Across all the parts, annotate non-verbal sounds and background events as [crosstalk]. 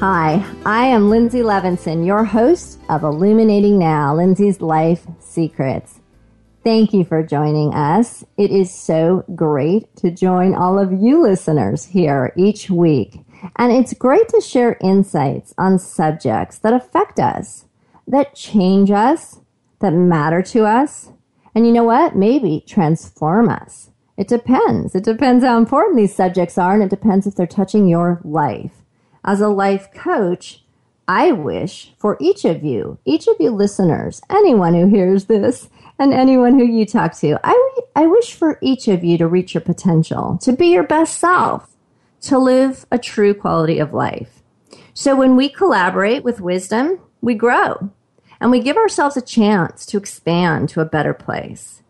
Hi, I am Linzi Levinson, your host of Illuminating Now, Linzi's Life Secrets. Thank you for joining us. It is so great to join all of you listeners here each week. And it's great to share insights on subjects that affect us, that change us, that matter to us, and you know what? Maybe transform us. It depends. It depends how important these subjects are, and it depends if they're touching your life as a life coach, I wish for each of you, each of you listeners, anyone who hears this, and anyone who you talk to, I, I wish for each of you to reach your potential, to be your best self, to live a true quality of life. So when we collaborate with wisdom, we grow and we give ourselves a chance to expand to a better place.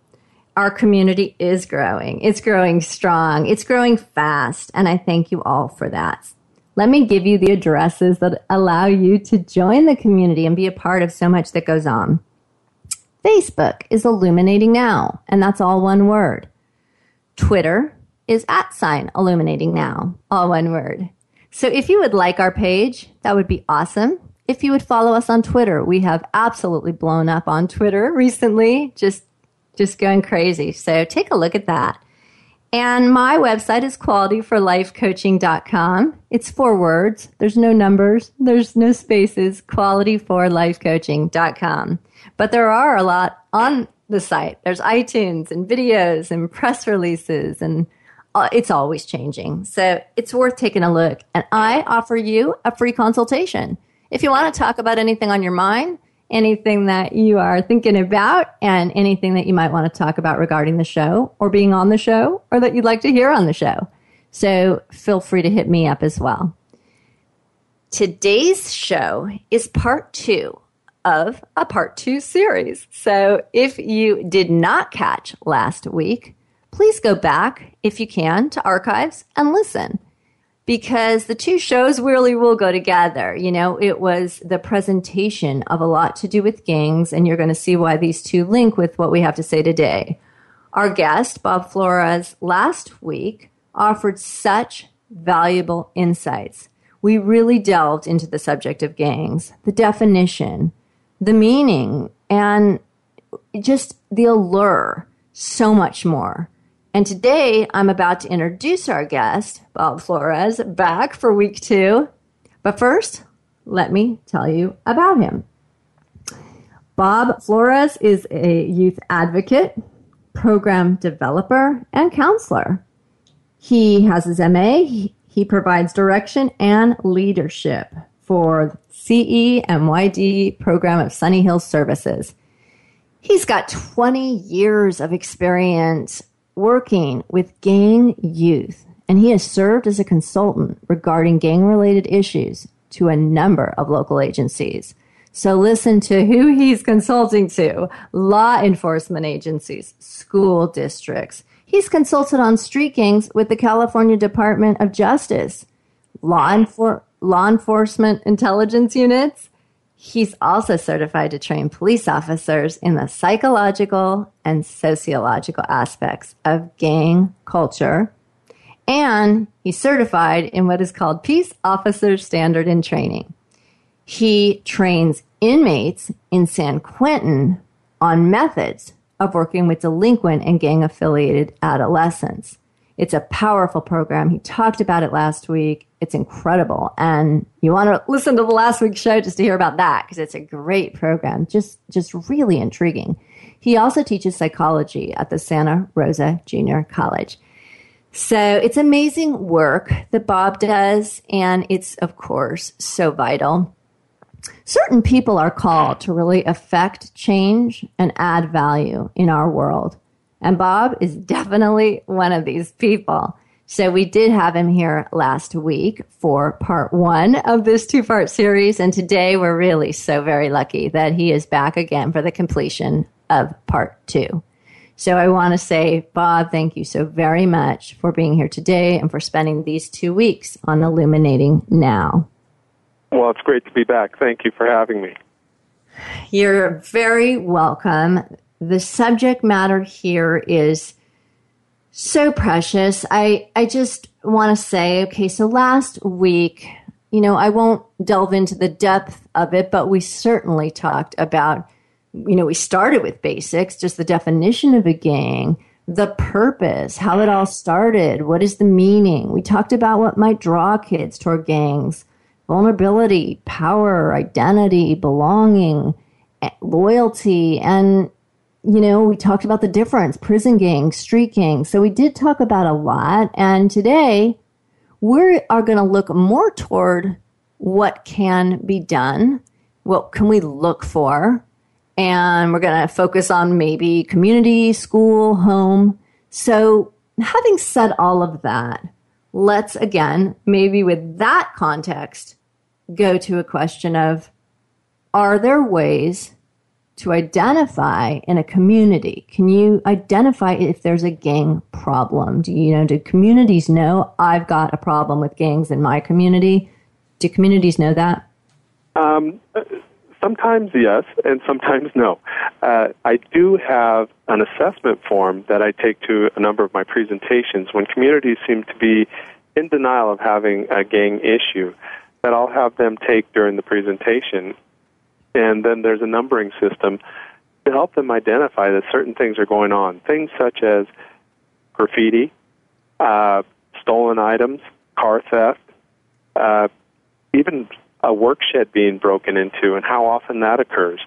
Our community is growing. It's growing strong. It's growing fast. And I thank you all for that. Let me give you the addresses that allow you to join the community and be a part of so much that goes on. Facebook is Illuminating Now, and that's all one word. Twitter is at sign Illuminating Now, all one word. So if you would like our page, that would be awesome. If you would follow us on Twitter, we have absolutely blown up on Twitter [laughs] recently, just just going crazy. So take a look at that. And my website is qualityforlifecoaching.com. It's four words. There's no numbers. There's no spaces. Qualityforlifecoaching.com. But there are a lot on the site. There's iTunes and videos and press releases and uh, it's always changing. So it's worth taking a look. And I offer you a free consultation. If you want to talk about anything on your mind, anything that you are thinking about and anything that you might want to talk about regarding the show or being on the show or that you'd like to hear on the show. So feel free to hit me up as well. Today's show is part two of a part two series. So if you did not catch last week, please go back if you can to archives and listen because the two shows really will go together. You know, it was the presentation of a lot to do with gangs, and you're going to see why these two link with what we have to say today. Our guest, Bob Florez, last week offered such valuable insights. We really delved into the subject of gangs, the definition, the meaning, and just the allure, so much more. And today I'm about to introduce our guest, Bob Florez, back for week two. But first, let me tell you about him. Bob Florez is a youth advocate, program developer, and counselor. He has his MA. He provides direction and leadership for CEMYD program of Sunny Hills Services. He's got 20 years of experience working with gang youth, and he has served as a consultant regarding gang related issues to a number of local agencies. So listen to who he's consulting to law enforcement agencies, school districts. He's consulted on street gangs with the California Department of Justice, law, enfor- law enforcement intelligence units, He's also certified to train police officers in the psychological and sociological aspects of gang culture. And he's certified in what is called Peace Officer Standard in Training. He trains inmates in San Quentin on methods of working with delinquent and gang affiliated adolescents. It's a powerful program. He talked about it last week. It's incredible. And you want to listen to the last week's show just to hear about that because it's a great program. Just, just really intriguing. He also teaches psychology at the Santa Rosa Junior College. So it's amazing work that Bob does. And it's, of course, so vital. Certain people are called to really affect change and add value in our world. And Bob is definitely one of these people. So we did have him here last week for part one of this two part series. And today we're really so very lucky that he is back again for the completion of part two. So I want to say, Bob, thank you so very much for being here today and for spending these two weeks on Illuminating Now. Well, it's great to be back. Thank you for having me. You're very welcome the subject matter here is so precious. I, I just want to say, okay, so last week, you know, I won't delve into the depth of it, but we certainly talked about, you know, we started with basics, just the definition of a gang, the purpose, how it all started, what is the meaning. We talked about what might draw kids toward gangs, vulnerability, power, identity, belonging, loyalty, and you know, we talked about the difference prison gangs, street gangs. So we did talk about a lot. And today we are going to look more toward what can be done, what can we look for. And we're going to focus on maybe community, school, home. So, having said all of that, let's again, maybe with that context, go to a question of are there ways to identify in a community? Can you identify if there's a gang problem? Do you know, do communities know I've got a problem with gangs in my community? Do communities know that? Um, sometimes yes, and sometimes no. Uh, I do have an assessment form that I take to a number of my presentations when communities seem to be in denial of having a gang issue that I'll have them take during the presentation and then there's a numbering system to help them identify that certain things are going on. Things such as graffiti, uh, stolen items, car theft, uh, even a work shed being broken into, and how often that occurs.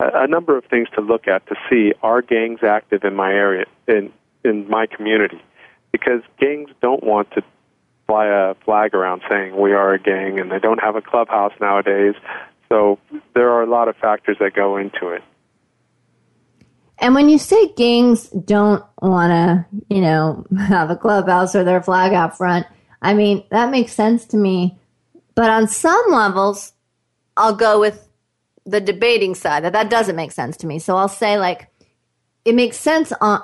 A, a number of things to look at to see are gangs active in my area, in in my community, because gangs don't want to fly a flag around saying we are a gang, and they don't have a clubhouse nowadays. So there are a lot of factors that go into it. And when you say gangs don't want to, you know, [laughs] have a clubhouse or their flag out front, I mean, that makes sense to me. But on some levels, I'll go with the debating side that that doesn't make sense to me. So I'll say like it makes sense on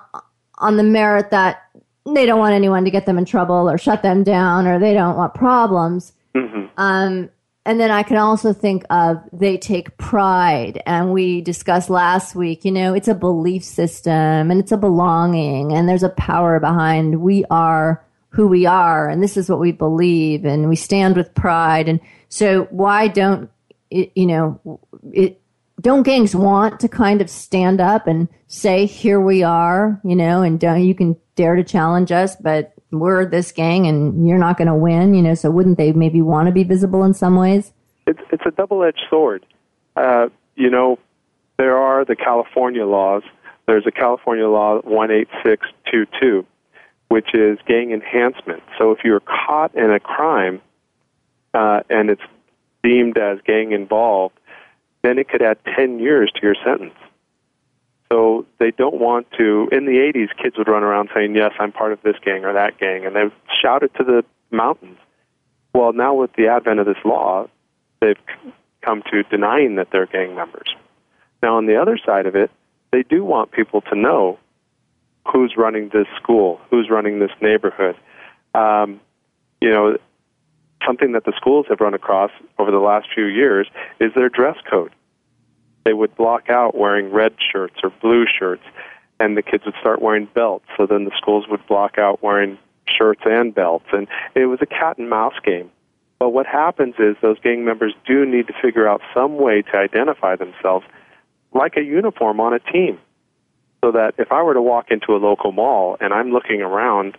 on the merit that they don't want anyone to get them in trouble or shut them down or they don't want problems. Mm-hmm. Um, and then I can also think of they take pride. And we discussed last week, you know, it's a belief system and it's a belonging and there's a power behind we are who we are and this is what we believe and we stand with pride. And so why don't, it, you know, it, don't gangs want to kind of stand up and say, here we are, you know, and don't, you can dare to challenge us, but we're this gang and you're not going to win, you know, so wouldn't they maybe want to be visible in some ways? It's, it's a double edged sword. Uh, you know, there are the California laws. There's a California law 18622, which is gang enhancement. So if you're caught in a crime uh, and it's deemed as gang involved, then it could add 10 years to your sentence. So they don't want to. In the 80s, kids would run around saying, Yes, I'm part of this gang or that gang, and they would shout it to the mountains. Well, now with the advent of this law, they've come to denying that they're gang members. Now, on the other side of it, they do want people to know who's running this school, who's running this neighborhood. Um, you know, something that the schools have run across over the last few years is their dress code they would block out wearing red shirts or blue shirts, and the kids would start wearing belts. So then the schools would block out wearing shirts and belts, and it was a cat and mouse game. But what happens is those gang members do need to figure out some way to identify themselves like a uniform on a team. so that if I were to walk into a local mall and I'm looking around,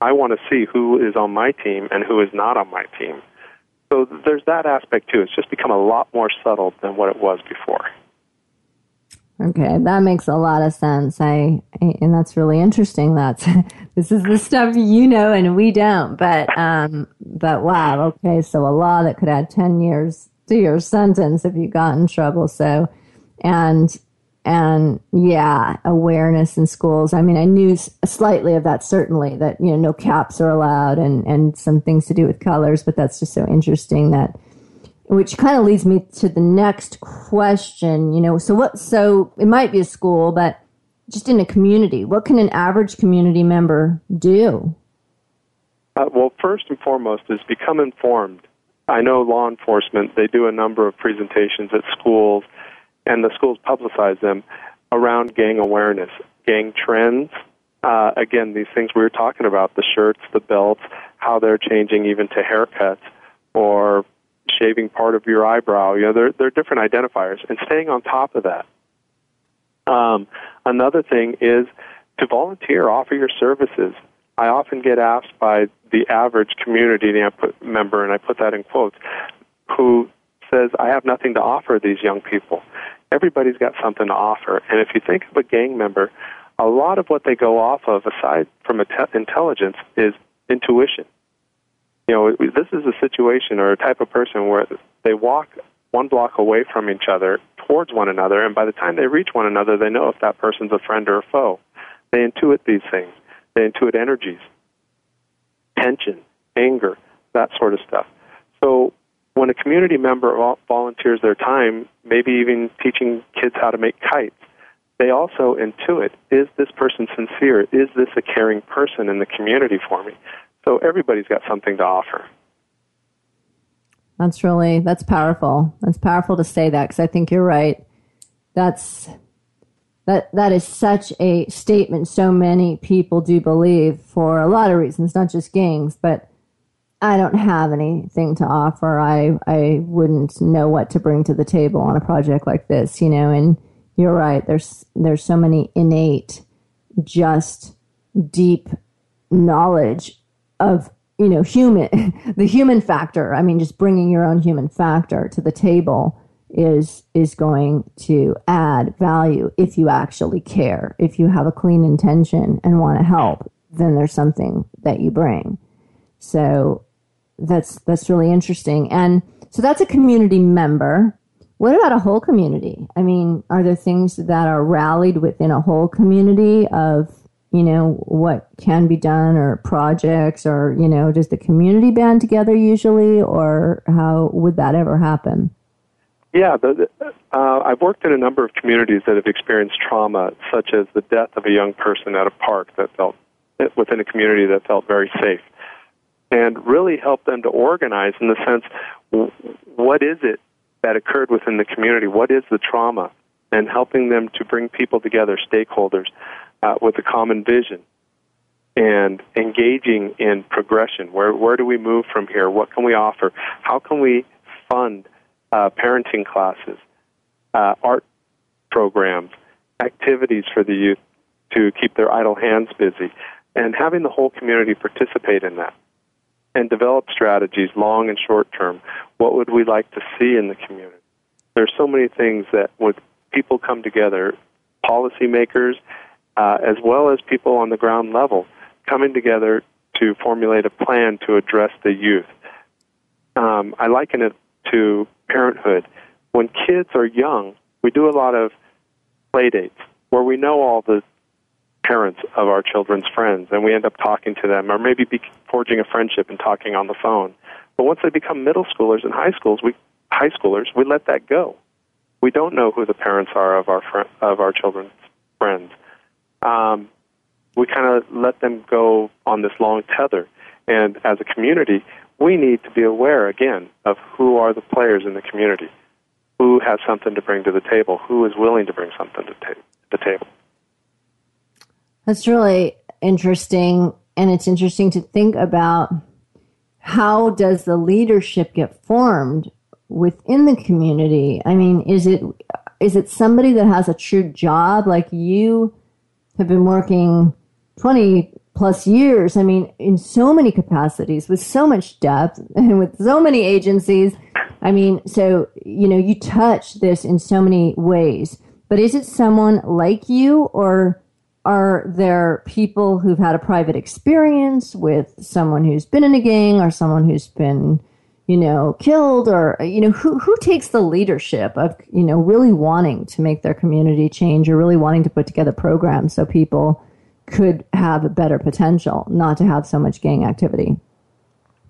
I want to see who is on my team and who is not on my team. So there's that aspect too. It's just become a lot more subtle than what it was before. Okay, that makes a lot of sense. I and that's really interesting. That's [laughs] this is the stuff you know and we don't. But um, but wow. Okay, so a law that could add ten years to your sentence if you got in trouble. So and and yeah, awareness in schools. I mean, I knew slightly of that certainly that you know no caps are allowed and and some things to do with colors. But that's just so interesting that which kind of leads me to the next question. You know, so what? So it might be a school, but just in a community, what can an average community member do? Uh, well, first and foremost is become informed. I know law enforcement; they do a number of presentations at schools, and the schools publicize them around gang awareness, gang trends. Uh, again, these things we were talking about—the shirts, the belts, how they're changing, even to haircuts or shaving part of your eyebrow. You know, there are different identifiers, and staying on top of that. Um, another thing is to volunteer, offer your services. I often get asked by the average community member, and I put that in quotes, who says, I have nothing to offer these young people. Everybody's got something to offer. And if you think of a gang member, a lot of what they go off of, aside from intelligence, is intuition you know, this is a situation or a type of person where they walk one block away from each other towards one another, and by the time they reach one another, they know if that person's a friend or a foe. They intuit these things. They intuit energies, tension, anger, that sort of stuff. So when a community member volunteers their time, maybe even teaching kids how to make kites, they also intuit is this person sincere? Is this a caring person in the community for me? So everybody's got something to offer. That's really that's powerful. That's powerful to say that because I think you're right. That's that that is such a statement so many people do believe for a lot of reasons, not just gangs, but I don't have anything to offer. I I wouldn't know what to bring to the table on a project like this, you know, and you're right. There's there's so many innate just deep knowledge of you know human [laughs] the human factor i mean just bringing your own human factor to the table is is going to add value if you actually care if you have a clean intention and want to help then there's something that you bring so that's that's really interesting. And so that's a community member. What about a whole community? I mean are there things that are rallied within a whole community of you know, what can be done or projects or, you know, does the community band together usually or how would that ever happen? Yeah, the, uh, I've worked in a number of communities that have experienced trauma, such as the death of a young person at a park that felt within a community that felt very safe, and really help them to organize in the sense, what is it that occurred within the community? What is the trauma? And helping them to bring people together, stakeholders, uh, with a common vision and engaging in progression. Where where do we move from here? What can we offer? How can we fund uh, parenting classes, uh, art programs, activities for the youth to keep their idle hands busy, and having the whole community participate in that and develop strategies, long and short term. What would we like to see in the community? There's so many things that would people come together, policymakers uh, as well as people on the ground level coming together to formulate a plan to address the youth. Um, I liken it to parenthood. When kids are young, we do a lot of play dates where we know all the parents of our children's friends and we end up talking to them or maybe be forging a friendship and talking on the phone. But once they become middle schoolers and high schools, we high schoolers, we let that go. We don't know who the parents are of our fr- of our children's friends um, we kind of let them go on this long tether. And as a community, we need to be aware again of who are the players in the community, who has something to bring to the table, who is willing to bring something to ta- the table. That's really interesting, and it's interesting to think about how does the leadership get formed within the community. I mean, is it is it somebody that has a true job? Like you have been working 20 plus years. I mean in so many capacities with so much depth [laughs] and with so many agencies. I mean so you know you touch this in so many ways. But is it someone like you or are there people who've had a private experience with someone who's been in a gang or someone who's been you know killed or you know who who takes the leadership of you know really wanting to make their community change or really wanting to put together programs so people could have a better potential not to have so much gang activity?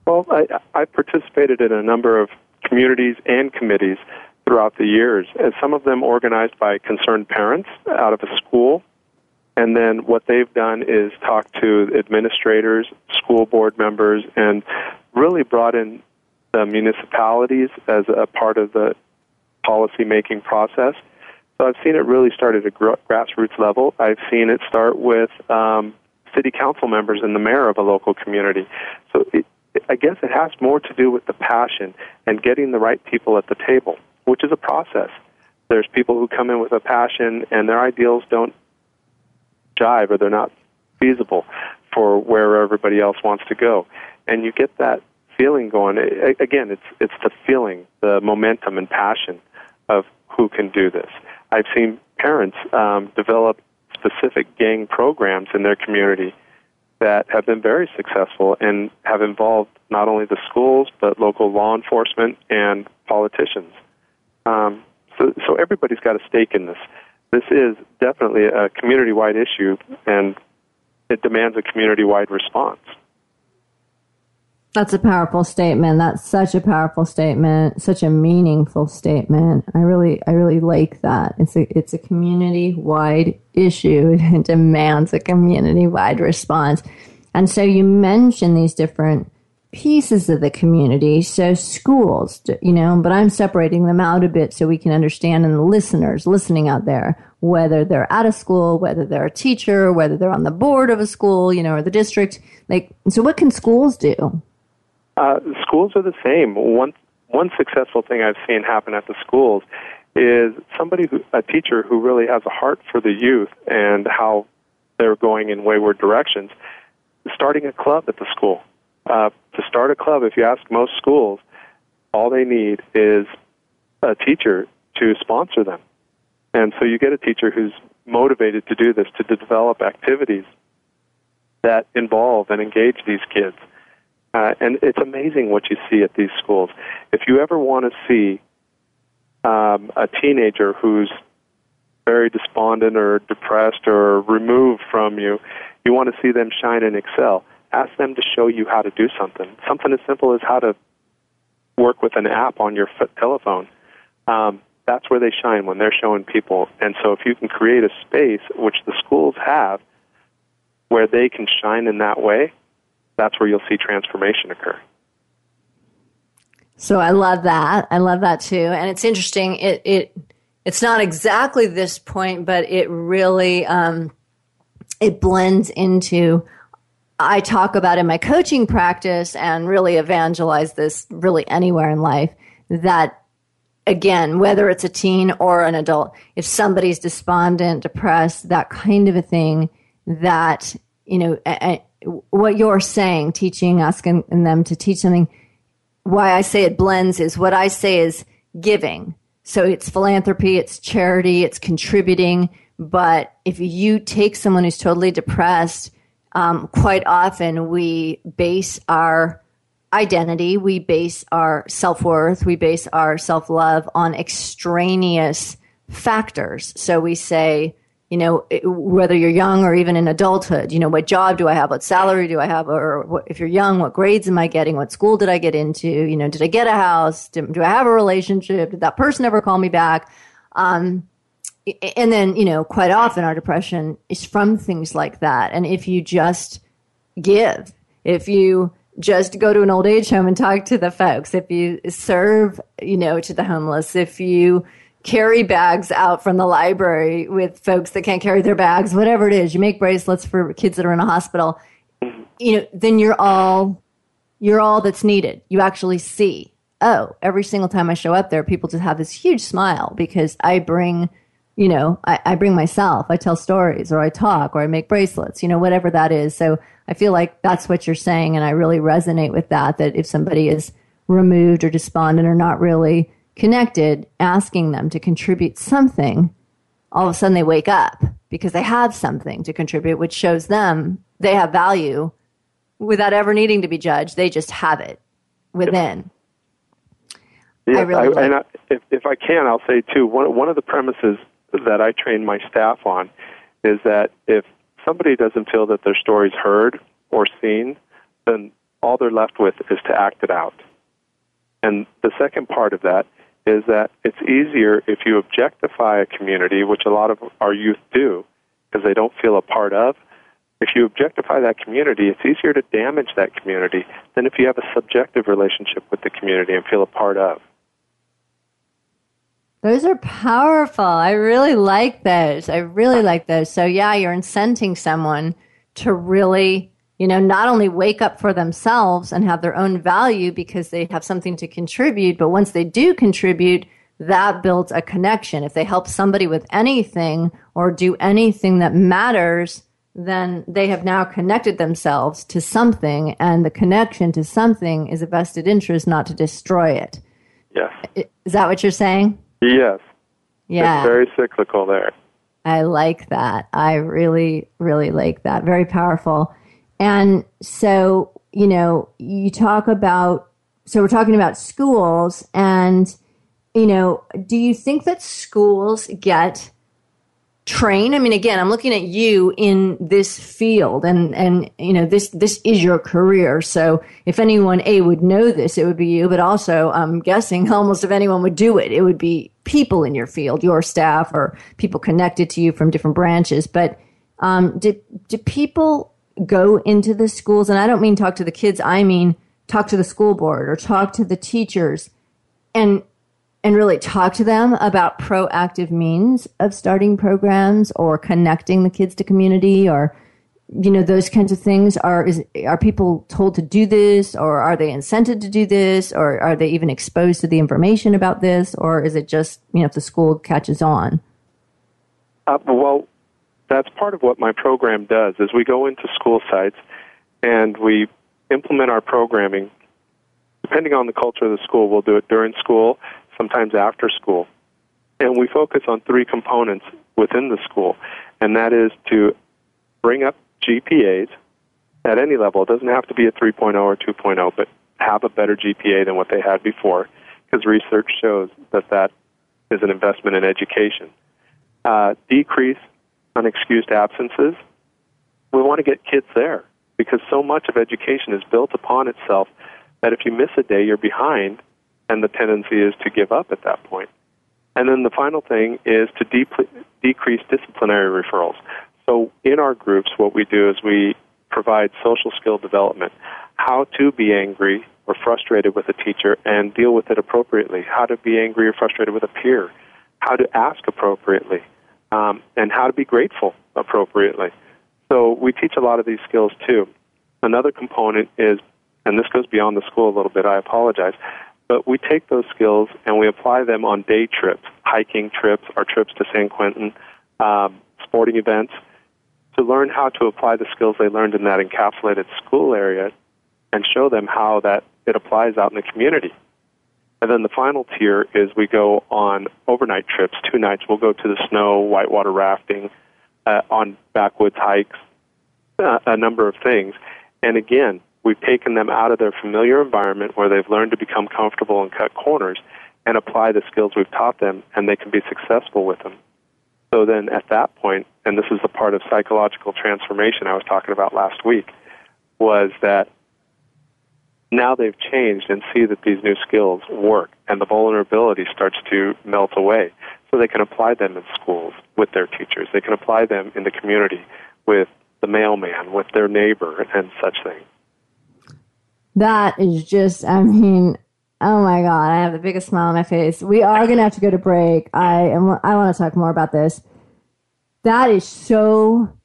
Well i i participated in a number of communities and committees throughout the years and some of them organized by concerned parents out of a school and then what they've done is talk to administrators, school board members, and really brought in the municipalities as a part of the policy making process. So I've seen it really start at a grassroots level. I've seen it start with um, city council members and the mayor of a local community. So it, I guess it has more to do with the passion and getting the right people at the table, which is a process. There's people who come in with a passion and their ideals don't jive or they're not feasible for where everybody else wants to go. And you get that feeling going. Again, it's it's the feeling, the momentum and passion of who can do this. I've seen parents um, develop specific gang programs in their community that have been very successful and have involved not only the schools but local law enforcement and politicians. Um, so, so everybody's got a stake in this this is definitely a community wide issue and it demands a community wide response. That's a powerful statement. That's such a powerful statement, such a meaningful statement. I really, I really like that. It's a, it's a community wide issue. [laughs] It demands a community wide response. And so you mentioned these different pieces of the community. So schools, you know, but I'm separating them out a bit so we can understand and the listeners listening out there, whether they're at a school, whether they're a teacher, whether they're on the board of a school, you know, or the district. Like, so what can schools do? Uh, schools are the same. One, one successful thing I've seen happen at the schools is somebody who, a teacher who really has a heart for the youth and how they're going in wayward directions, starting a club at the school uh, to start a club, if you ask most schools, all they need is a teacher to sponsor them. And so you get a teacher who's motivated to do this, to develop activities that involve and engage these kids. Uh, and it's amazing what you see at these schools. If you ever want to see um, a teenager who's very despondent or depressed or removed from you, you want to see them shine and excel ask them to show you how to do something. Something as simple as how to work with an app on your telephone. Um, that's where they shine when they're showing people. And so if you can create a space, which the schools have, where they can shine in that way, that's where you'll see transformation occur. So I love that. I love that too. And it's interesting. It it it's not exactly this point, but it really um, it blends into I talk about in my coaching practice and really evangelize this really anywhere in life that again, whether it's a teen or an adult, if somebody's despondent, depressed, that kind of a thing, that, you know, what you're saying, teaching, asking them to teach something, why I say it blends is what I say is giving. So it's philanthropy, it's charity, it's contributing. But if you take someone who's totally depressed um, quite often we base our identity, we base our self worth, we base our self love on extraneous factors. So we say, you know, whether you're young or even in adulthood, you know, what job do I have? What salary do I have? Or what, if you're young, what grades am I getting? What school did I get into? You know, did I get a house? Did, do I have a relationship? Did that person ever call me back? Um, and then you know quite often our depression is from things like that. And if you just give if you just go to an old age home and talk to the folks if you serve you know to the homeless if you carry bags out from the library with folks that can't carry their bags whatever it is you make bracelets for kids that are in a hospital you know then you're all you're all that's needed. You actually see oh, every single time I show up there, people just have this huge smile because I bring, you know, I, I bring myself. I tell stories or I talk or I make bracelets, you know, whatever that is. So I feel like that's what you're saying. And I really resonate with that, that if somebody is removed or despondent or not really connected, asking them to contribute something, all of a sudden they wake up because they have something to contribute, which shows them they have value without ever needing to be judged. They just have it within. Yeah, I really I, like- and I, if, if I can, I'll say too. One one of the premises that I train my staff on is that if somebody doesn't feel that their story's heard or seen, then all they're left with is to act it out. And the second part of that is that it's easier if you objectify a community, which a lot of our youth do, because they don't feel a part of. If you objectify that community, it's easier to damage that community than if you have a subjective relationship with the community and feel a part of. Those are powerful. I really like those. I really like those. So, yeah, you're incenting someone to really, you know, not only wake up for themselves and have their own value because they have something to contribute, but once they do contribute, that builds a connection. If they help somebody with anything or do anything that matters, then they have now connected themselves to something, and the connection to something is a vested interest, not to destroy it. Yes. Is that what you're saying? Yes. Yeah. It's very cyclical there. I like that. I really, really like that. Very powerful. And so, you know, you talk about, so we're talking about schools, and, you know, do you think that schools get trained? I mean, again, I'm looking at you in this field, and, and, you know, this, this is your career. So if anyone, A, would know this, it would be you, but also I'm guessing [laughs] almost if anyone would do it, it would be people in your field, your staff, or people connected to you from different branches. But um, did do people go into the schools? And I don't mean talk to the kids. I mean talk to the school board or talk to the teachers, and and really talk to them about proactive means of starting programs or connecting the kids to community or you know those kinds of things are is are people told to do this or are they incented to do this or are they even exposed to the information about this or is it just you know if the school catches on Uh, well, that's part of what my program does. Is we go into school sites and we implement our programming. Depending on the culture of the school, we'll do it during school, sometimes after school, and we focus on three components within the school, and that is to bring up GPAs at any level. It doesn't have to be a 3.0 or 2.0, but have a better GPA than what they had before, because research shows that that is an investment in education. Uh, decrease unexcused absences. We want to get kids there because so much of education is built upon itself that if you miss a day, you're behind, and the tendency is to give up at that point. And then the final thing is to de- decrease disciplinary referrals. So in our groups, what we do is we provide social skill development, how to be angry or frustrated with a teacher and deal with it appropriately, how to be angry or frustrated with a peer, how to ask appropriately, um, and how to be grateful appropriately. So we teach a lot of these skills too. Another component is, and this goes beyond the school a little bit, I apologize, but we take those skills and we apply them on day trips, hiking trips, our trips to San Quentin, um, sporting events, to learn how to apply the skills they learned in that encapsulated school area and show them how that it applies out in the community. And then the final tier is we go on overnight trips, two nights. We'll go to the snow, whitewater rafting, uh, on backwoods hikes, uh, a number of things. And again, we've taken them out of their familiar environment where they've learned to become comfortable and cut corners and apply the skills we've taught them, and they can be successful with them. So then at that point, and this is the part of psychological transformation I was talking about last week, was that now they've changed and see that these new skills work and the vulnerability starts to melt away. So they can apply them in schools with their teachers. They can apply them in the community with the mailman with their neighbor and such things That is just, I mean, oh my God, I have the biggest smile on my face. We are going to have to go to break. I am, I want to talk more about this. That is so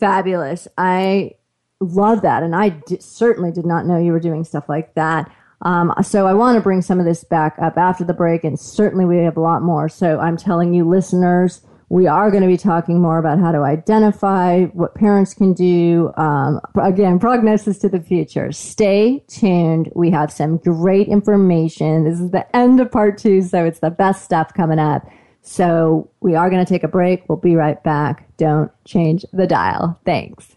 fabulous. I love that. And I d- certainly did not know you were doing stuff like that. Um, so I want to bring some of this back up after the break, and certainly we have a lot more. So I'm telling you, listeners, we are going to be talking more about how to identify what parents can do. Um, again, prognosis to the future. Stay tuned. We have some great information. This is the end of part two, so it's the best stuff coming up. So we are going to take a break. We'll be right back. Don't change the dial. Thanks.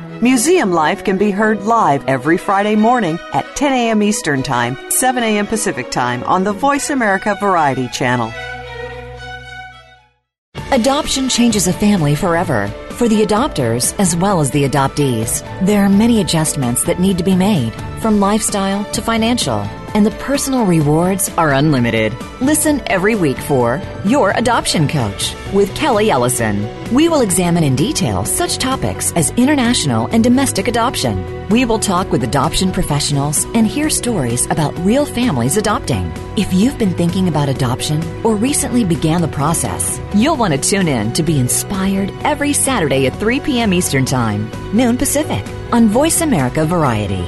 Museum Life can be heard live every Friday morning at 10 a.m. Eastern Time, 7 a.m. Pacific Time on the Voice America Variety Channel. Adoption changes a family forever for the adopters as well as the adoptees. There are many adjustments that need to be made, from lifestyle to financial and the personal rewards are unlimited. Listen every week for Your Adoption Coach with Kelly Ellison. We will examine in detail such topics as international and domestic adoption. We will talk with adoption professionals and hear stories about real families adopting. If you've been thinking about adoption or recently began the process, you'll want to tune in to be inspired every Saturday at 3 p.m. Eastern Time, noon Pacific, on Voice America Variety.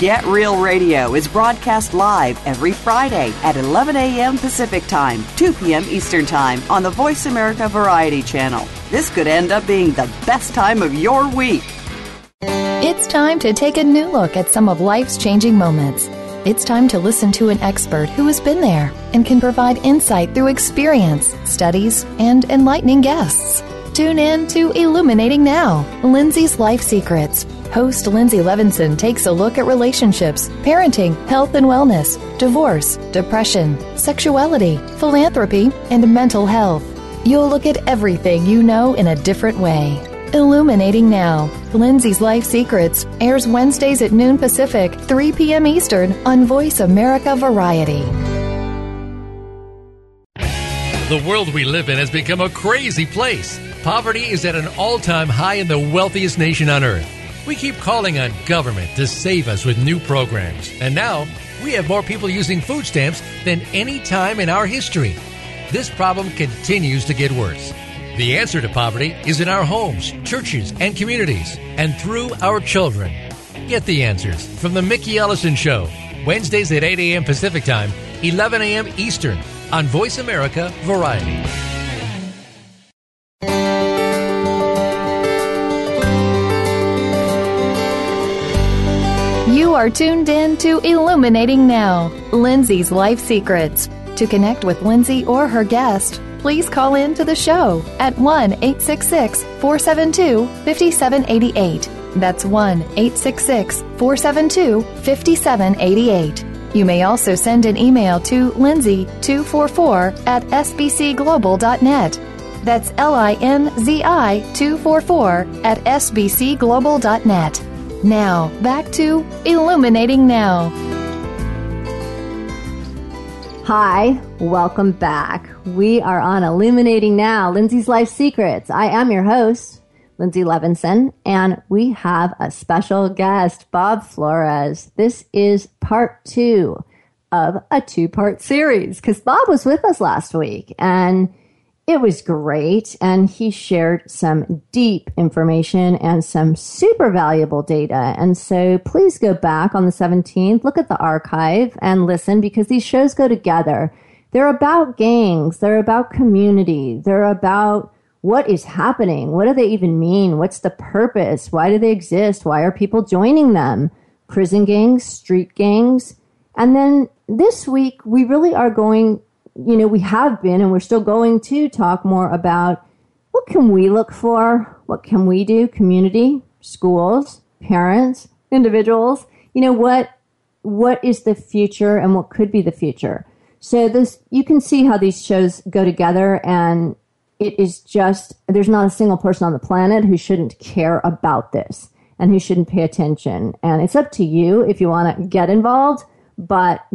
Get Real Radio is broadcast live every Friday at 11 a.m. Pacific Time, 2 p.m. Eastern Time on the Voice America Variety Channel. This could end up being the best time of your week. It's time to take a new look at some of life's changing moments. It's time to listen to an expert who has been there and can provide insight through experience, studies, and enlightening guests. Tune in to Illuminating Now, Linzi's Life Secrets Host Linzi Levinson takes a look at relationships, parenting, health and wellness, divorce, depression, sexuality, philanthropy, and mental health. You'll look at everything you know in a different way. Illuminating Now, Linzi's Life Secrets airs Wednesdays at noon Pacific, 3 p.m. Eastern on Voice America Variety. The world we live in has become a crazy place. Poverty is at an all time high in the wealthiest nation on earth. We keep calling on government to save us with new programs, and now we have more people using food stamps than any time in our history. This problem continues to get worse. The answer to poverty is in our homes, churches, and communities, and through our children. Get the answers from The Mickey Ellison Show, Wednesdays at 8 a.m. Pacific Time, 11 a.m. Eastern, on Voice America Variety. You are tuned in to Illuminating Now, Linzi's Life Secrets. To connect with Linzi or her guest, please call in to the show at 1 866 472 5788. That's 1 866 472 5788. You may also send an email to linzi244 at sbcglobal.net. That's L I N Z I 244 at sbcglobal.net. Now, back to Illuminating Now. Hi, welcome back. We are on Illuminating Now, Linzi's Life Secrets. I am your host, Linzi Levinson, and we have a special guest, Bob Florez. This is part two of a two part series because Bob was with us last week and it was great. And he shared some deep information and some super valuable data. And so please go back on the 17th, look at the archive and listen because these shows go together. They're about gangs. They're about community. They're about what is happening? What do they even mean? What's the purpose? Why do they exist? Why are people joining them? Prison gangs, street gangs. And then this week, we really are going, you know, we have been and we're still going to talk more about what can we look for? What can we do? Community, schools, parents, individuals. You know, what, what is the future and what could be the future? So this, you can see how these shows go together and it is just, there's not a single person on the planet who shouldn't care about this and who shouldn't pay attention. And it's up to you if you want to get involved, but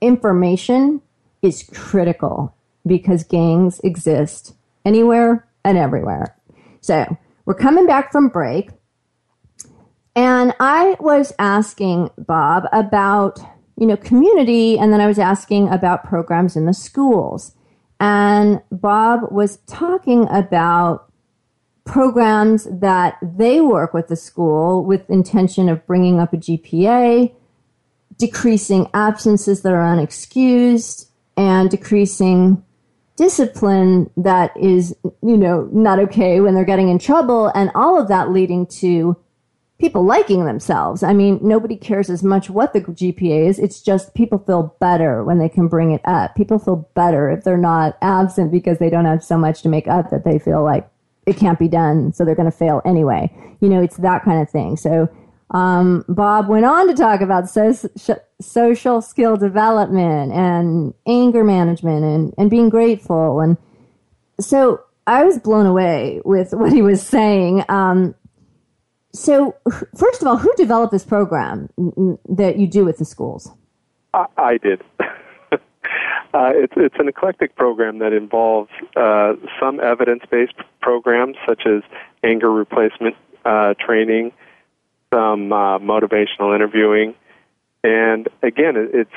information is critical because gangs exist anywhere and everywhere. So we're coming back from break. And I was asking Bob about, you know, community, and then I was asking about programs in the schools. And Bob was talking about programs that they work with the school with intention of bringing up a GPA, decreasing absences that are unexcused, and decreasing discipline that is, you know, not okay when they're getting in trouble, and all of that leading to people liking themselves. I mean, nobody cares as much what the GPA is. It's just people feel better when they can bring it up. People feel better if they're not absent because they don't have so much to make up that they feel like it can't be done. So they're going to fail anyway. You know, it's that kind of thing. So, um, Bob went on to talk about so- social skill development and anger management and, and being grateful. And so I was blown away with [laughs] what he was saying. Um, so, first of all, who developed this program that you do with the schools? I, I did. [laughs] uh, it's it's an eclectic program that involves uh, some evidence-based programs such as anger replacement uh, training, some uh, motivational interviewing, and again, it's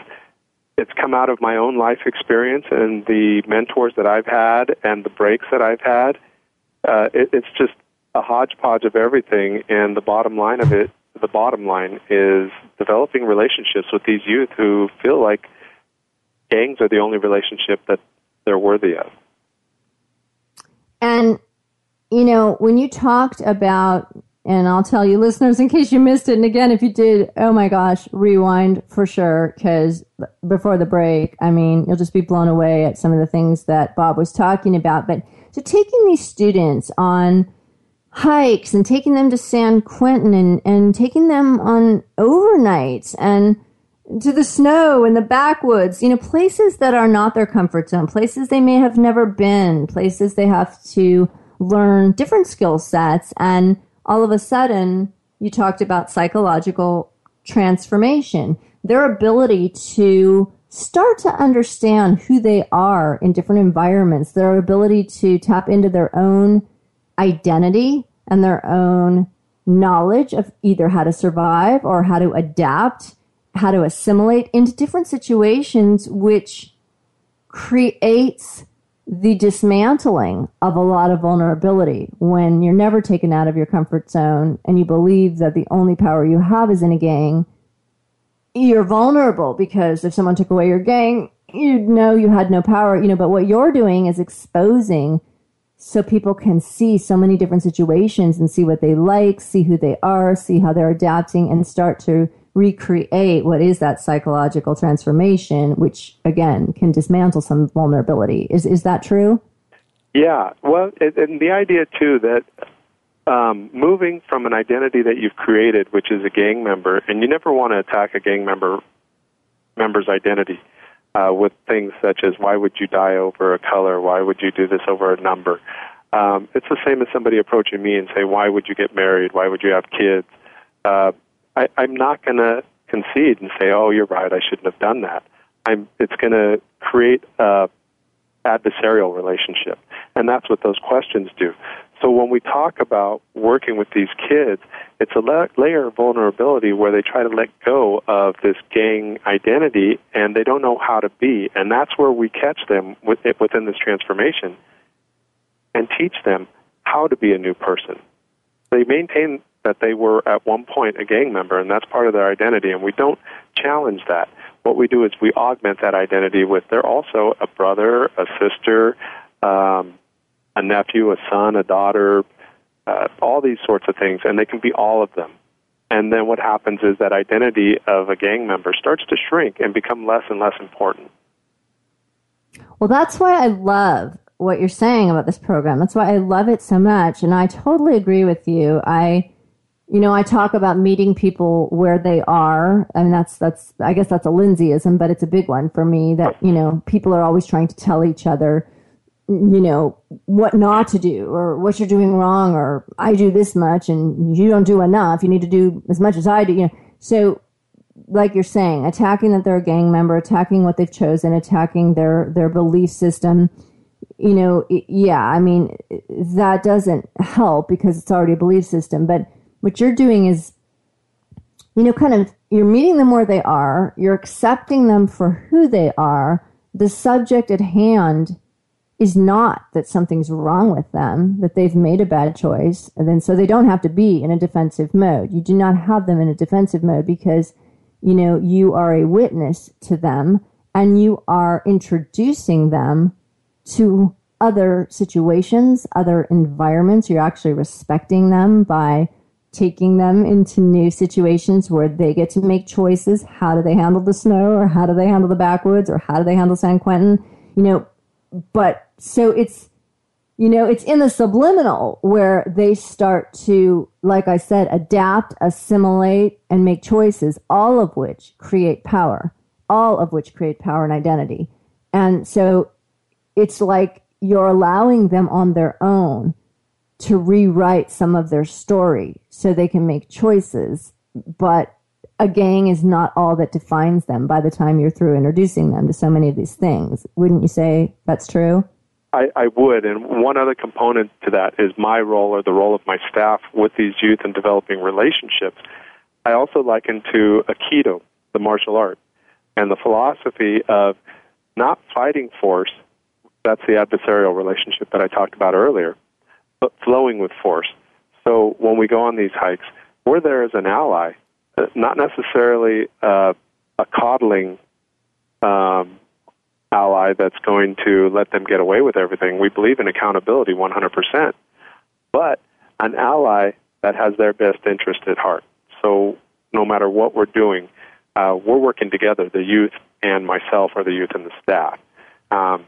it's come out of my own life experience and the mentors that I've had and the breaks that I've had. Uh, it, it's just a hodgepodge of everything, and the bottom line of it, the bottom line is developing relationships with these youth who feel like gangs are the only relationship that they're worthy of. And you know, when you talked about and I'll tell you listeners in case you missed it and again if you did, oh my gosh, rewind for sure cuz before the break, I mean, you'll just be blown away at some of the things that Bob was talking about, but so taking these students on hikes and taking them to San Quentin and, and taking them on overnights and to the snow and the backwoods, you know, places that are not their comfort zone, places they may have never been, places they have to learn different skill sets. And all of a sudden, you talked about psychological transformation, their ability to start to understand who they are in different environments, their ability to tap into their own identity and their own knowledge of either how to survive or how to adapt, how to assimilate into different situations, which creates the dismantling of a lot of vulnerability when you're never taken out of your comfort zone and you believe that the only power you have is in a gang. You're vulnerable because if someone took away your gang, you'd know you had no power, you know, but what you're doing is exposing so people can see so many different situations and see what they like, see who they are, see how they're adapting, and start to recreate what is that psychological transformation, which again can dismantle some vulnerability. Is is that true? Yeah. Well, and the idea too that um, moving from an identity that you've created, which is a gang member, and you never want to attack a gang member member's identity uh, with things such as why would you die over a color? Why would you do this over a number? Um, it's the same as somebody approaching me and say, why would you get married? Why would you have kids? Uh, I, I'm not going to concede and say, oh, you're right, I shouldn't have done that. I'm, it's going to create a adversarial relationship. And that's what those questions do. So when we talk about working with these kids, it's a la- layer of vulnerability where they try to let go of this gang identity and they don't know how to be. And that's where we catch them with, within this transformation and teach them how to be a new person. They maintain that they were at one point a gang member, and that's part of their identity, and we don't challenge that. What we do is we augment that identity with they're also a brother, a sister, um, a nephew, a son, a daughter, uh, all these sorts of things, and they can be all of them. And then what happens is that identity of a gang member starts to shrink and become less and less important. Well, that's why I love what you're saying about this program. That's why I love it so much. And I totally agree with you. I, you know, I talk about meeting people where they are. and that's, that's, I guess that's a Lindsayism, but it's a big one for me that, you know, people are always trying to tell each other, you know, what not to do or what you're doing wrong or I do this much and you don't do enough. You need to do as much as I do. You know, so like you're saying, attacking that they're a gang member, attacking what they've chosen, attacking their, their belief system. You know, yeah, I mean, that doesn't help because it's already a belief system. But what you're doing is, you know, kind of, you're meeting them where they are, you're accepting them for who they are. The subject at hand is not that something's wrong with them, that they've made a bad choice, and then so they don't have to be in a defensive mode. You do not have them in a defensive mode because, you know, you are a witness to them and you are introducing them to other situations, other environments. You're actually respecting them by taking them into new situations where they get to make choices. How do they handle the snow or how do they handle the backwoods or how do they handle San Quentin? You know, but so it's you know it's in the subliminal where they start to like i said adapt assimilate and make choices all of which create power all of which create power and identity and so it's like you're allowing them on their own to rewrite some of their story so they can make choices but a gang is not all that defines them by the time you're through introducing them to so many of these things. Wouldn't you say that's true? I, I would. And one other component to that is my role or the role of my staff with these youth and developing relationships. I also liken to Aikido, the martial art, and the philosophy of not fighting force. That's the adversarial relationship that I talked about earlier, but flowing with force. So when we go on these hikes, we're there as an ally not necessarily uh, a coddling um, ally that's going to let them get away with everything. We believe in accountability 100%, but an ally that has their best interest at heart. So no matter what we're doing, uh, we're working together, the youth and myself, or the youth and the staff. Um,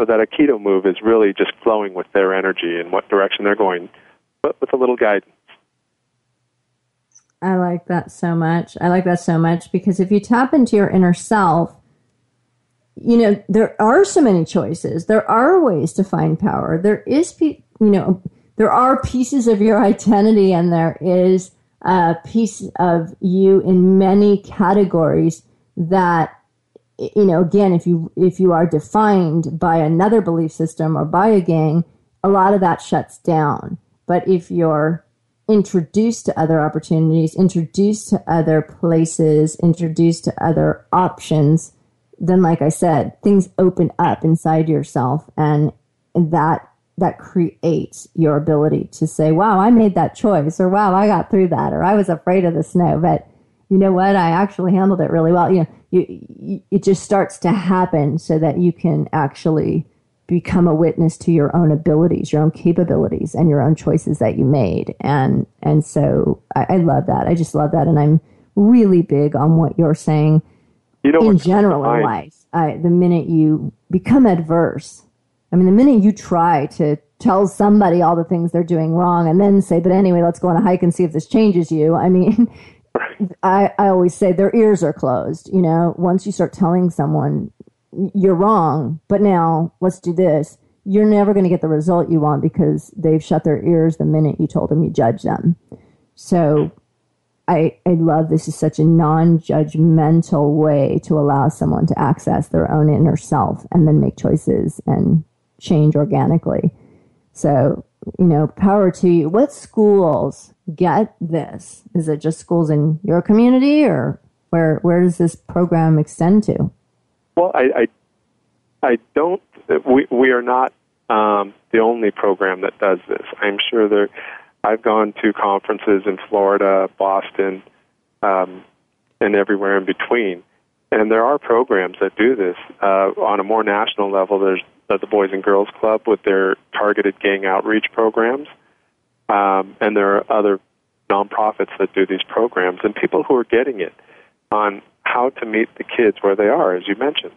so that Aikido move is really just flowing with their energy and what direction they're going, but with a little guidance. I like that so much. I like that so much because if you tap into your inner self, you know, there are so many choices. There are ways to find power. There is, you know, there are pieces of your [laughs] identity and there is a piece of you in many categories that you know again if you if you are defined by another belief system or by a gang a lot of that shuts down. But if you're introduced to other opportunities, introduced to other places, introduced to other options, then like I said, things open up inside yourself and that that creates your ability to say, wow, I made that choice or wow, I got through that or I was afraid of the snow, but you know what? I actually handled it really well. You know, you, you, it just starts to happen so that you can actually become a witness to your own abilities, your own capabilities, and your own choices that you made. And and so I, I love that. I just love that, and I'm really big on what you're saying. You know, in general in life, I, the minute you become adverse, I mean, the minute you try to tell somebody all the things they're doing wrong, and then say, "But anyway, let's go on a hike and see if this changes you." I mean. [laughs] I, I always say their ears are closed. You know, once you start telling someone you're wrong, but now let's do this. You're never going to get the result you want because they've shut their ears the minute you told them you judge them. So I, I love this is such a non-judgmental way to allow someone to access their own inner self and then make choices and change organically. So you know, power to you. What schools get this? Is it just schools in your community, or where where does this program extend to? Well, I I, I don't. We we are not um, the only program that does this. I'm sure there. I've gone to conferences in Florida, Boston, um, and everywhere in between. And there are programs that do this uh, on a more national level. There's the, Boys and Girls Club with their targeted gang outreach programs, um, and there are other nonprofits that do these programs, and people who are getting it on how to meet the kids where they are, as you mentioned.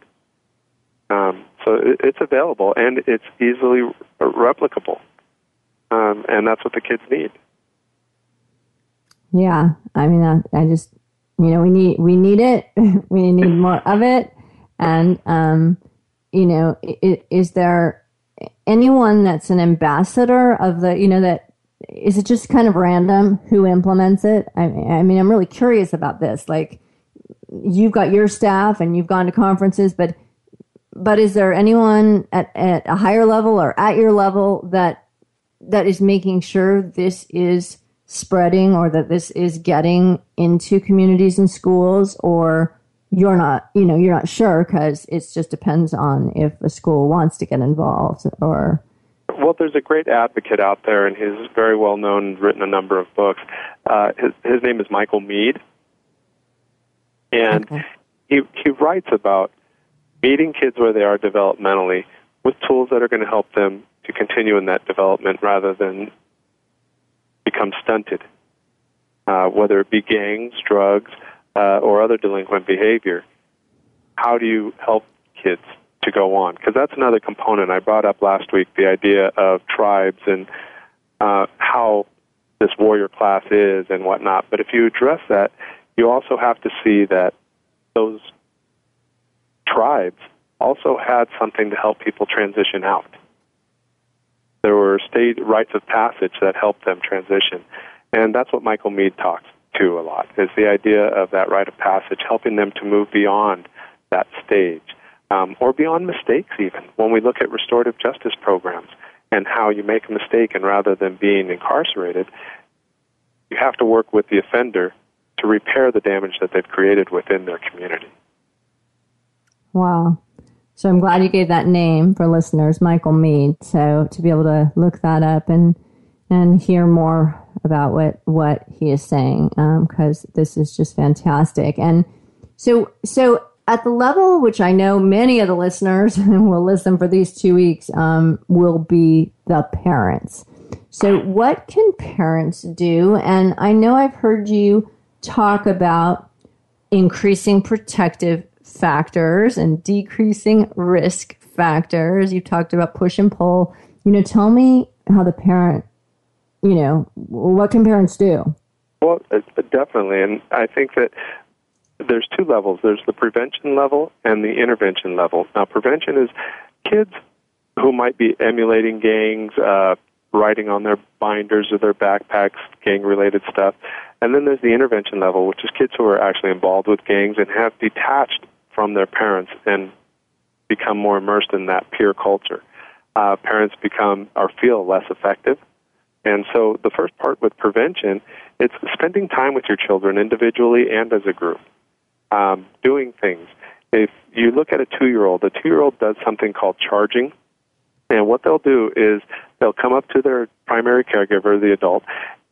Um, so it, it's available and it's easily replicable, um, and that's what the kids need. Yeah, I mean, I, I just you know we need we need it, [laughs] we need more of it, and um, you know, is there anyone that's an ambassador of the you know that is it just kind of random who implements it? I, I mean, I'm really curious about this. Like, you've got your staff and you've gone to conferences, but but is there anyone at, at a higher level or at your level that that is making sure this is spreading or that this is getting into communities and schools or you're not you know you're not sure because it just depends on if a school wants to get involved or well there's a great advocate out there and he's very well known written a number of books. Uh, his, his name is michael Meade, and okay. he he writes about meeting kids where they are developmentally with tools that are going to help them to continue in that development rather than become stunted, uh, whether it be gangs, drugs, uh, or other delinquent behavior. How do you help kids to go on? Because that's another component. I brought up last week the idea of tribes and uh, how this warrior class is and whatnot. But if you address that, you also have to see that those tribes also had something to help people transition out. There were state rites of passage that helped them transition. And that's what Michael Meade talks to a lot, is the idea of that rite of passage, helping them to move beyond that stage. Um, or beyond mistakes, even. When we look at restorative justice programs and how you make a mistake, and rather than being incarcerated, you have to work with the offender to repair the damage that they've created within their community. Wow. So I'm glad you gave that name for listeners, Michael Meade. So to be able to look that up and and hear more about what what he is saying, because um, this is just fantastic. And so so at the level which I know many of the listeners [laughs] will listen for these two weeks um, will be the parents. So what can parents do? And I know I've heard you talk about increasing protective factors and decreasing risk factors. You've talked about push and pull. You know, tell me how the parent, you know, what can parents do? Well, uh, definitely. And I think that there's two levels there's the prevention level and the intervention level. Now, prevention is kids who might be emulating gangs, uh, writing on their binders or their backpacks, gang related stuff. And then there's the intervention level, which is kids who are actually involved with gangs and have detached from their parents and become more immersed in that peer culture. Uh, parents become or feel less effective. And so the first part with prevention, it's spending time with your children individually and as a group, um, doing things. If you look at a two-year-old, a two-year-old does something called charging, and what they'll do is they'll come up to their primary caregiver, the adult,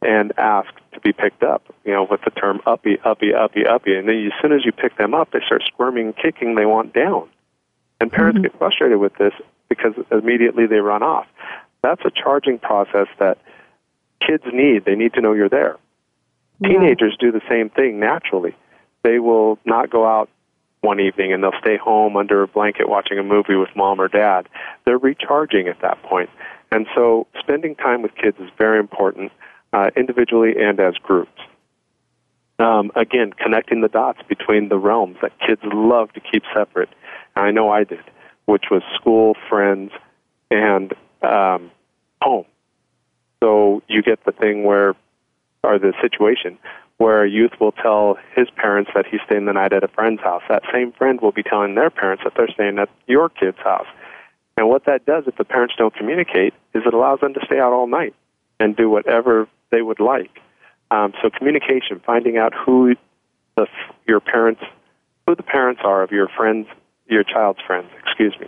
and ask to be picked up, you know, with the term uppy, uppy, uppy, uppy. And then as soon as you pick them up, they start squirming and kicking, they want down. And parents mm-hmm. get frustrated with this because immediately they run off. That's a charging process that kids need. They need to know you're there. Yeah. Teenagers do the same thing naturally. They will not go out one evening and they'll stay home under a blanket watching a movie with mom or dad. They're recharging at that point. And so spending time with kids is very important uh, individually and as groups. Um, again, connecting the dots between the realms that kids love to keep separate. And I know I did, which was school, friends, and um, home. So you get the thing where, or the situation where a youth will tell his parents that he's staying the night at a friend's house. That same friend will be telling their parents that they're staying at your kid's house. And what that does, if the parents don't communicate, is it allows them to stay out all night and do whatever they would like. Um, so communication, finding out who the your parents, who the parents are of your friends, your child's friends, excuse me,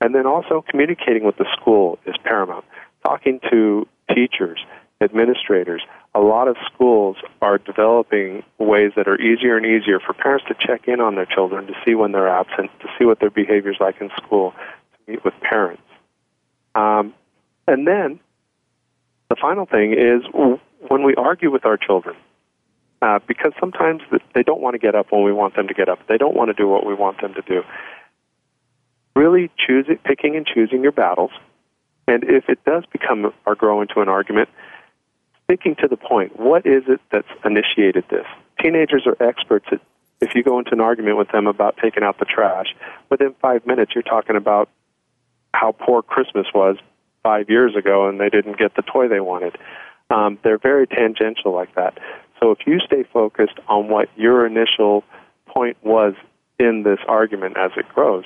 and then also communicating with the school is paramount. Talking to teachers, administrators. A lot of schools are developing ways that are easier and easier for parents to check in on their children to see when they're absent, to see what their behavior is like in school, to meet with parents. Um, and then the final thing is when we argue with our children, uh, because sometimes they don't want to get up when we want them to get up. They don't want to do what we want them to do. Really choosing, picking and choosing your battles. And if it does become or grow into an argument, sticking to the point. What is it that's initiated this? Teenagers are experts at if you go into an argument with them about taking out the trash, within five minutes you're talking about how poor Christmas was five years ago and they didn't get the toy they wanted. Um, they're very tangential like that. So if you stay focused on what your initial point was in this argument as it grows,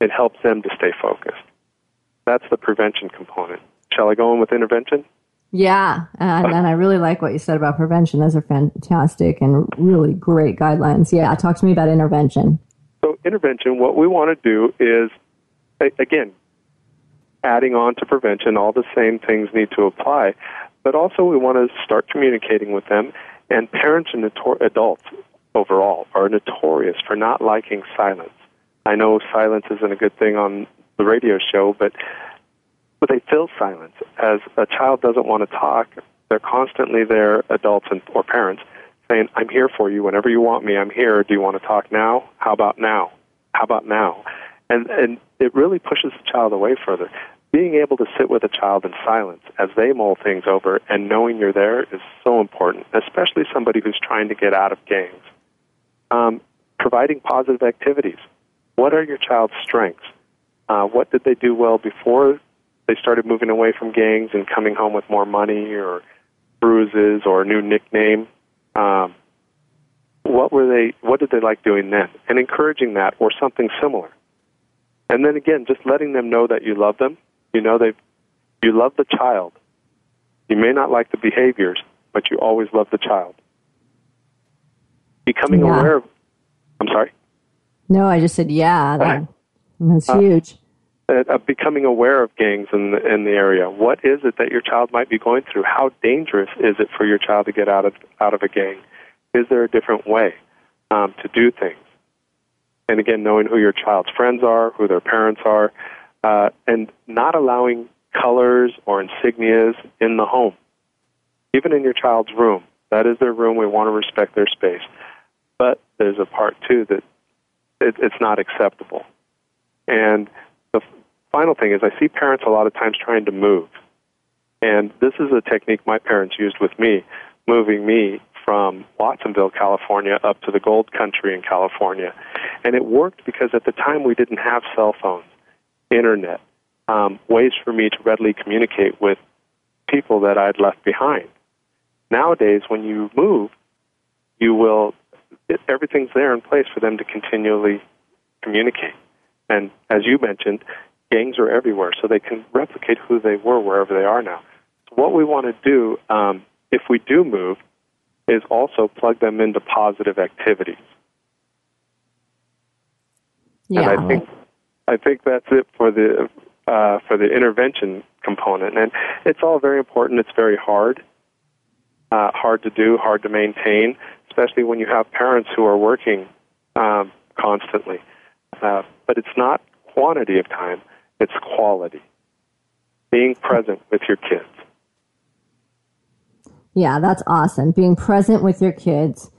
it helps them to stay focused. That's the prevention component. Shall I go in with intervention? Yeah, and, and, I really like what you said about prevention. Those are fantastic and really great guidelines. Yeah, talk to me about intervention. So, intervention, what we want to do is, again, adding on to prevention, all the same things need to apply, but also we want to start communicating with them. And parents and adults overall are notorious for not liking silence. I know silence isn't a good thing on the radio show, but but they fill silence. As a child doesn't want to talk, they're constantly there, adults and or parents, saying, "I'm here for you whenever you want me. I'm here. Do you want to talk now? How about now? How about now?" And and it really pushes the child away further. Being able to sit with a child in silence as they mull things over and knowing you're there is so important, especially somebody who's trying to get out of gangs. Um, providing positive activities. What are your child's strengths? Uh, what did they do well before they started moving away from gangs and coming home with more money or bruises or a new nickname. Um, what were they? What did they like doing then? And encouraging that or something similar. And then again, just letting them know that you love them. You know they, you love the child. You may not like the behaviors, but you always love the child. Becoming yeah. aware of. I'm sorry. No, I just said yeah. That, that's uh, huge uh, becoming aware of gangs in the, in the area. What is it that your child might be going through? How dangerous is it for your child to get out of out of a gang? Is there a different way um, to do things? And again, knowing who your child's friends are, who their parents are, uh, and not allowing colors or insignias in the home, even in your child's room. That is their room. We want to respect their space. But there's a part too that it, it's not acceptable. And the final thing is I see parents a lot of times trying to move. And this is a technique my parents used with me, moving me from Watsonville, California, up to the Gold Country in California. And it worked because at the time we didn't have cell phones, internet, um, ways for me to readily communicate with people that I'd left behind. Nowadays, when you move, you will, everything's there in place for them to continually communicate. And as you mentioned, gangs are everywhere, so they can replicate who they were wherever they are now. So what we want to do, um, if we do move, is also plug them into positive activities. Yeah. And I think I think that's it for the uh, for the intervention component, and it's all very important. It's very hard, uh, hard to do, hard to maintain, especially when you have parents who are working um, constantly. Uh, but it's not quantity of time; it's quality. Being present with your kids. Yeah, that's awesome. Being present with your kids.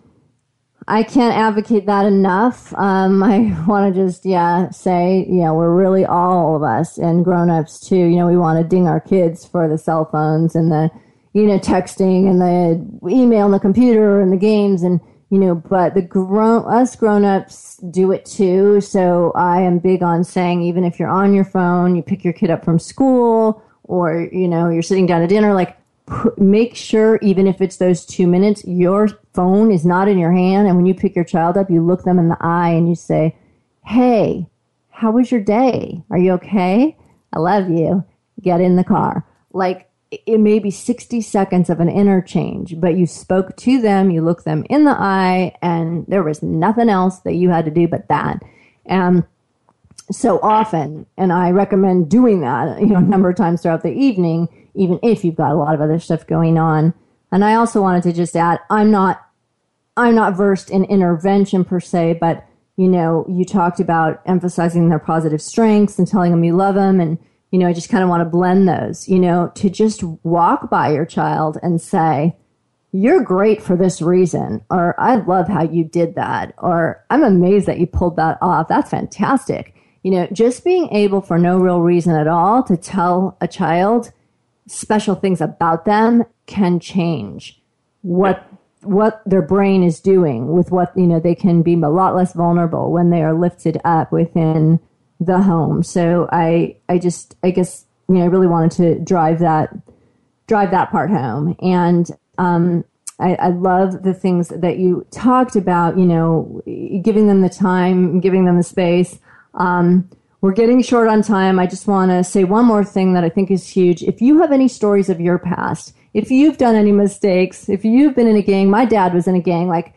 I can't advocate that enough. Um, I [laughs] want to just, yeah, say, yeah, we're really all of us and grown-ups too. You know, we want to ding our kids for the cell phones and the, you know, texting and the email and the computer and the games and you know, but the grown us grown-ups do it too. So I am big on saying even if you're on your phone, you pick your kid up from school or you know, you're sitting down to dinner like make sure even if it's those 2 minutes, your phone is not in your hand and when you pick your child up, you look them in the eye and you say, "Hey, how was your day? Are you okay? I love you. Get in the car. Like it may be 60 seconds of an interchange, but you spoke to them, you looked them in the eye, and there was nothing else that you had to do but that. And so often, and I recommend doing that, you know, a number of times throughout the evening, even if you've got a lot of other stuff going on. And I also wanted to just add, I'm not, I'm not versed in intervention per se, but you know, you talked about emphasizing their positive strengths and telling them you love them. And, you know, I just kind of want to blend those, you know, to just walk by your child and say, you're great for this reason, or I love how you did that, or I'm amazed that you pulled that off. That's fantastic. You know, just being able for no real reason at all to tell a child special things about them can change what what their brain is doing with what you know they can be a lot less vulnerable when they are lifted up within the home so i i just i guess you know i really wanted to drive that drive that part home and um I, I love the things that you talked about you know giving them the time giving them the space um we're getting short on time. I just want to say one more thing that I think is huge. If you have any stories of your past, if you've done any mistakes, if you've been in a gang, my dad was in a gang, like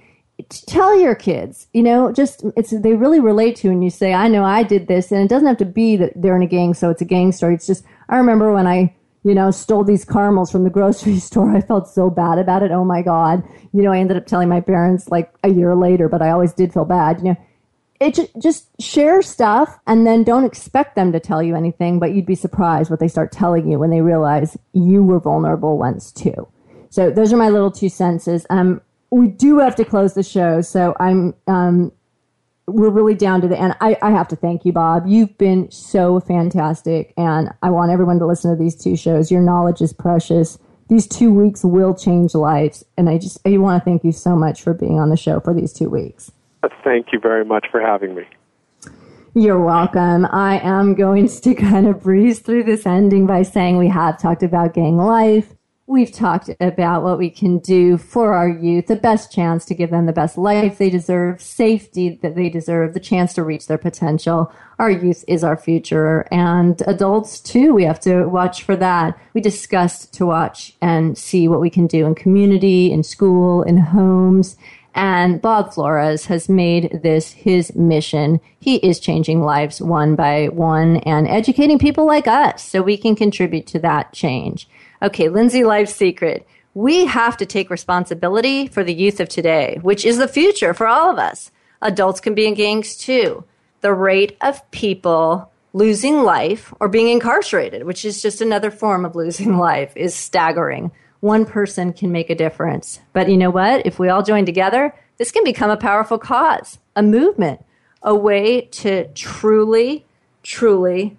tell your kids, you know, just it's they really relate to and you say, I know I did this and it doesn't have to be that they're in a gang, so it's a gang story. It's just I remember when I you know, stole these caramels from the grocery [laughs] store. I felt so bad about it. Oh my God. You know, I ended up telling my parents like a year later, but I always did feel bad. You know, it just just share stuff and then don't expect them to tell you anything, but you'd be surprised what they start telling you when they realize you were vulnerable once too. So those are my little two senses. Um, we do have to close the show, so I'm um, we're really down to the end. I, I have to thank you, Bob. You've been so fantastic, and I want everyone to listen to these two shows. Your knowledge is precious. These two weeks will change lives, and I just I want to thank you so much for being on the show for these two weeks. Thank you very much for having me. You're welcome. I am going to [laughs] kind of breeze through this ending by saying we have talked about gang life. We've talked about what we can do for our youth, the best chance to give them the best life they deserve, safety that they deserve, the chance to reach their potential. Our youth is our future and adults too. We have to watch for that. We discussed to watch and see what we can do in community, in school, in homes, and Bob Florez has made this his mission. He is changing lives one by one and educating people like us so we can contribute to that change. Okay, Linzi Life Secret. We have to take responsibility for the youth of today, which is the future for all of us. Adults can be in gangs too. The rate of people losing life or being incarcerated, which is just another form of losing [laughs] life, is staggering one person can make a difference. But you know what? If we all join together, this can become a powerful cause, a movement, a way to truly, truly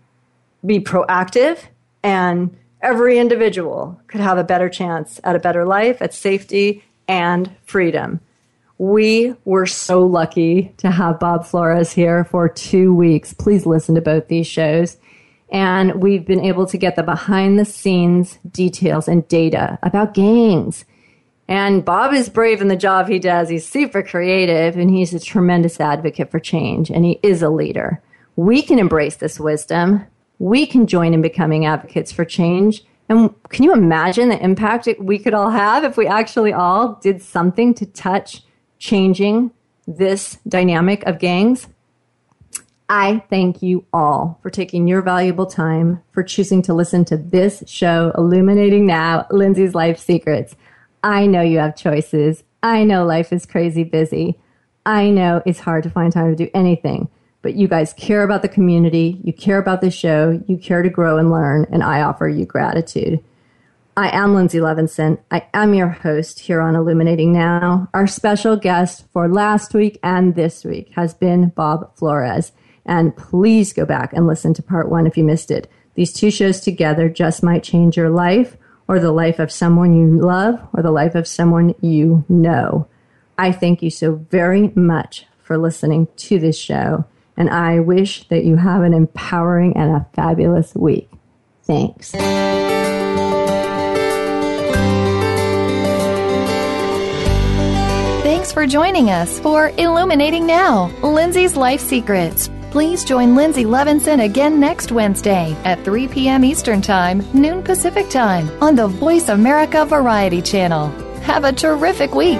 be proactive and every individual could have a better chance at a better life, at safety and freedom. We were so lucky to have Bob Florez here for two weeks. Please listen to both these shows. And we've been able to get the behind the scenes details and data about gangs. And Bob is brave in the job he does. He's super creative and he's a tremendous advocate for change and he is a leader. We can embrace this wisdom. We can join in becoming advocates for change. And can you imagine the impact we could all have if we actually all did something to touch changing this dynamic of gangs? I thank you all for taking your valuable time for choosing to listen to this show, Illuminating Now, Linzi's Life Secrets. I know you have choices. I know life is crazy busy. I know it's hard to find time to do anything, but you guys care about the community. You care about the show. You care to grow and learn, and I offer you gratitude. I am Linzi Levinson. I am your host here on Illuminating Now. Our special guest for last week and this week has been Bob Florez. And please go back and listen to part one if you missed it. These two shows together just might change your life or the life of someone you love or the life of someone you know. I thank you so very much for listening to this show. And I wish that you have an empowering and a fabulous week. Thanks. Thanks for joining us for Illuminating Now, Linzi's Life Secrets Please join Lindsay Levinson again next Wednesday at 3 p.m. Eastern Time, noon Pacific Time on the Voice America Variety Channel. Have a terrific week.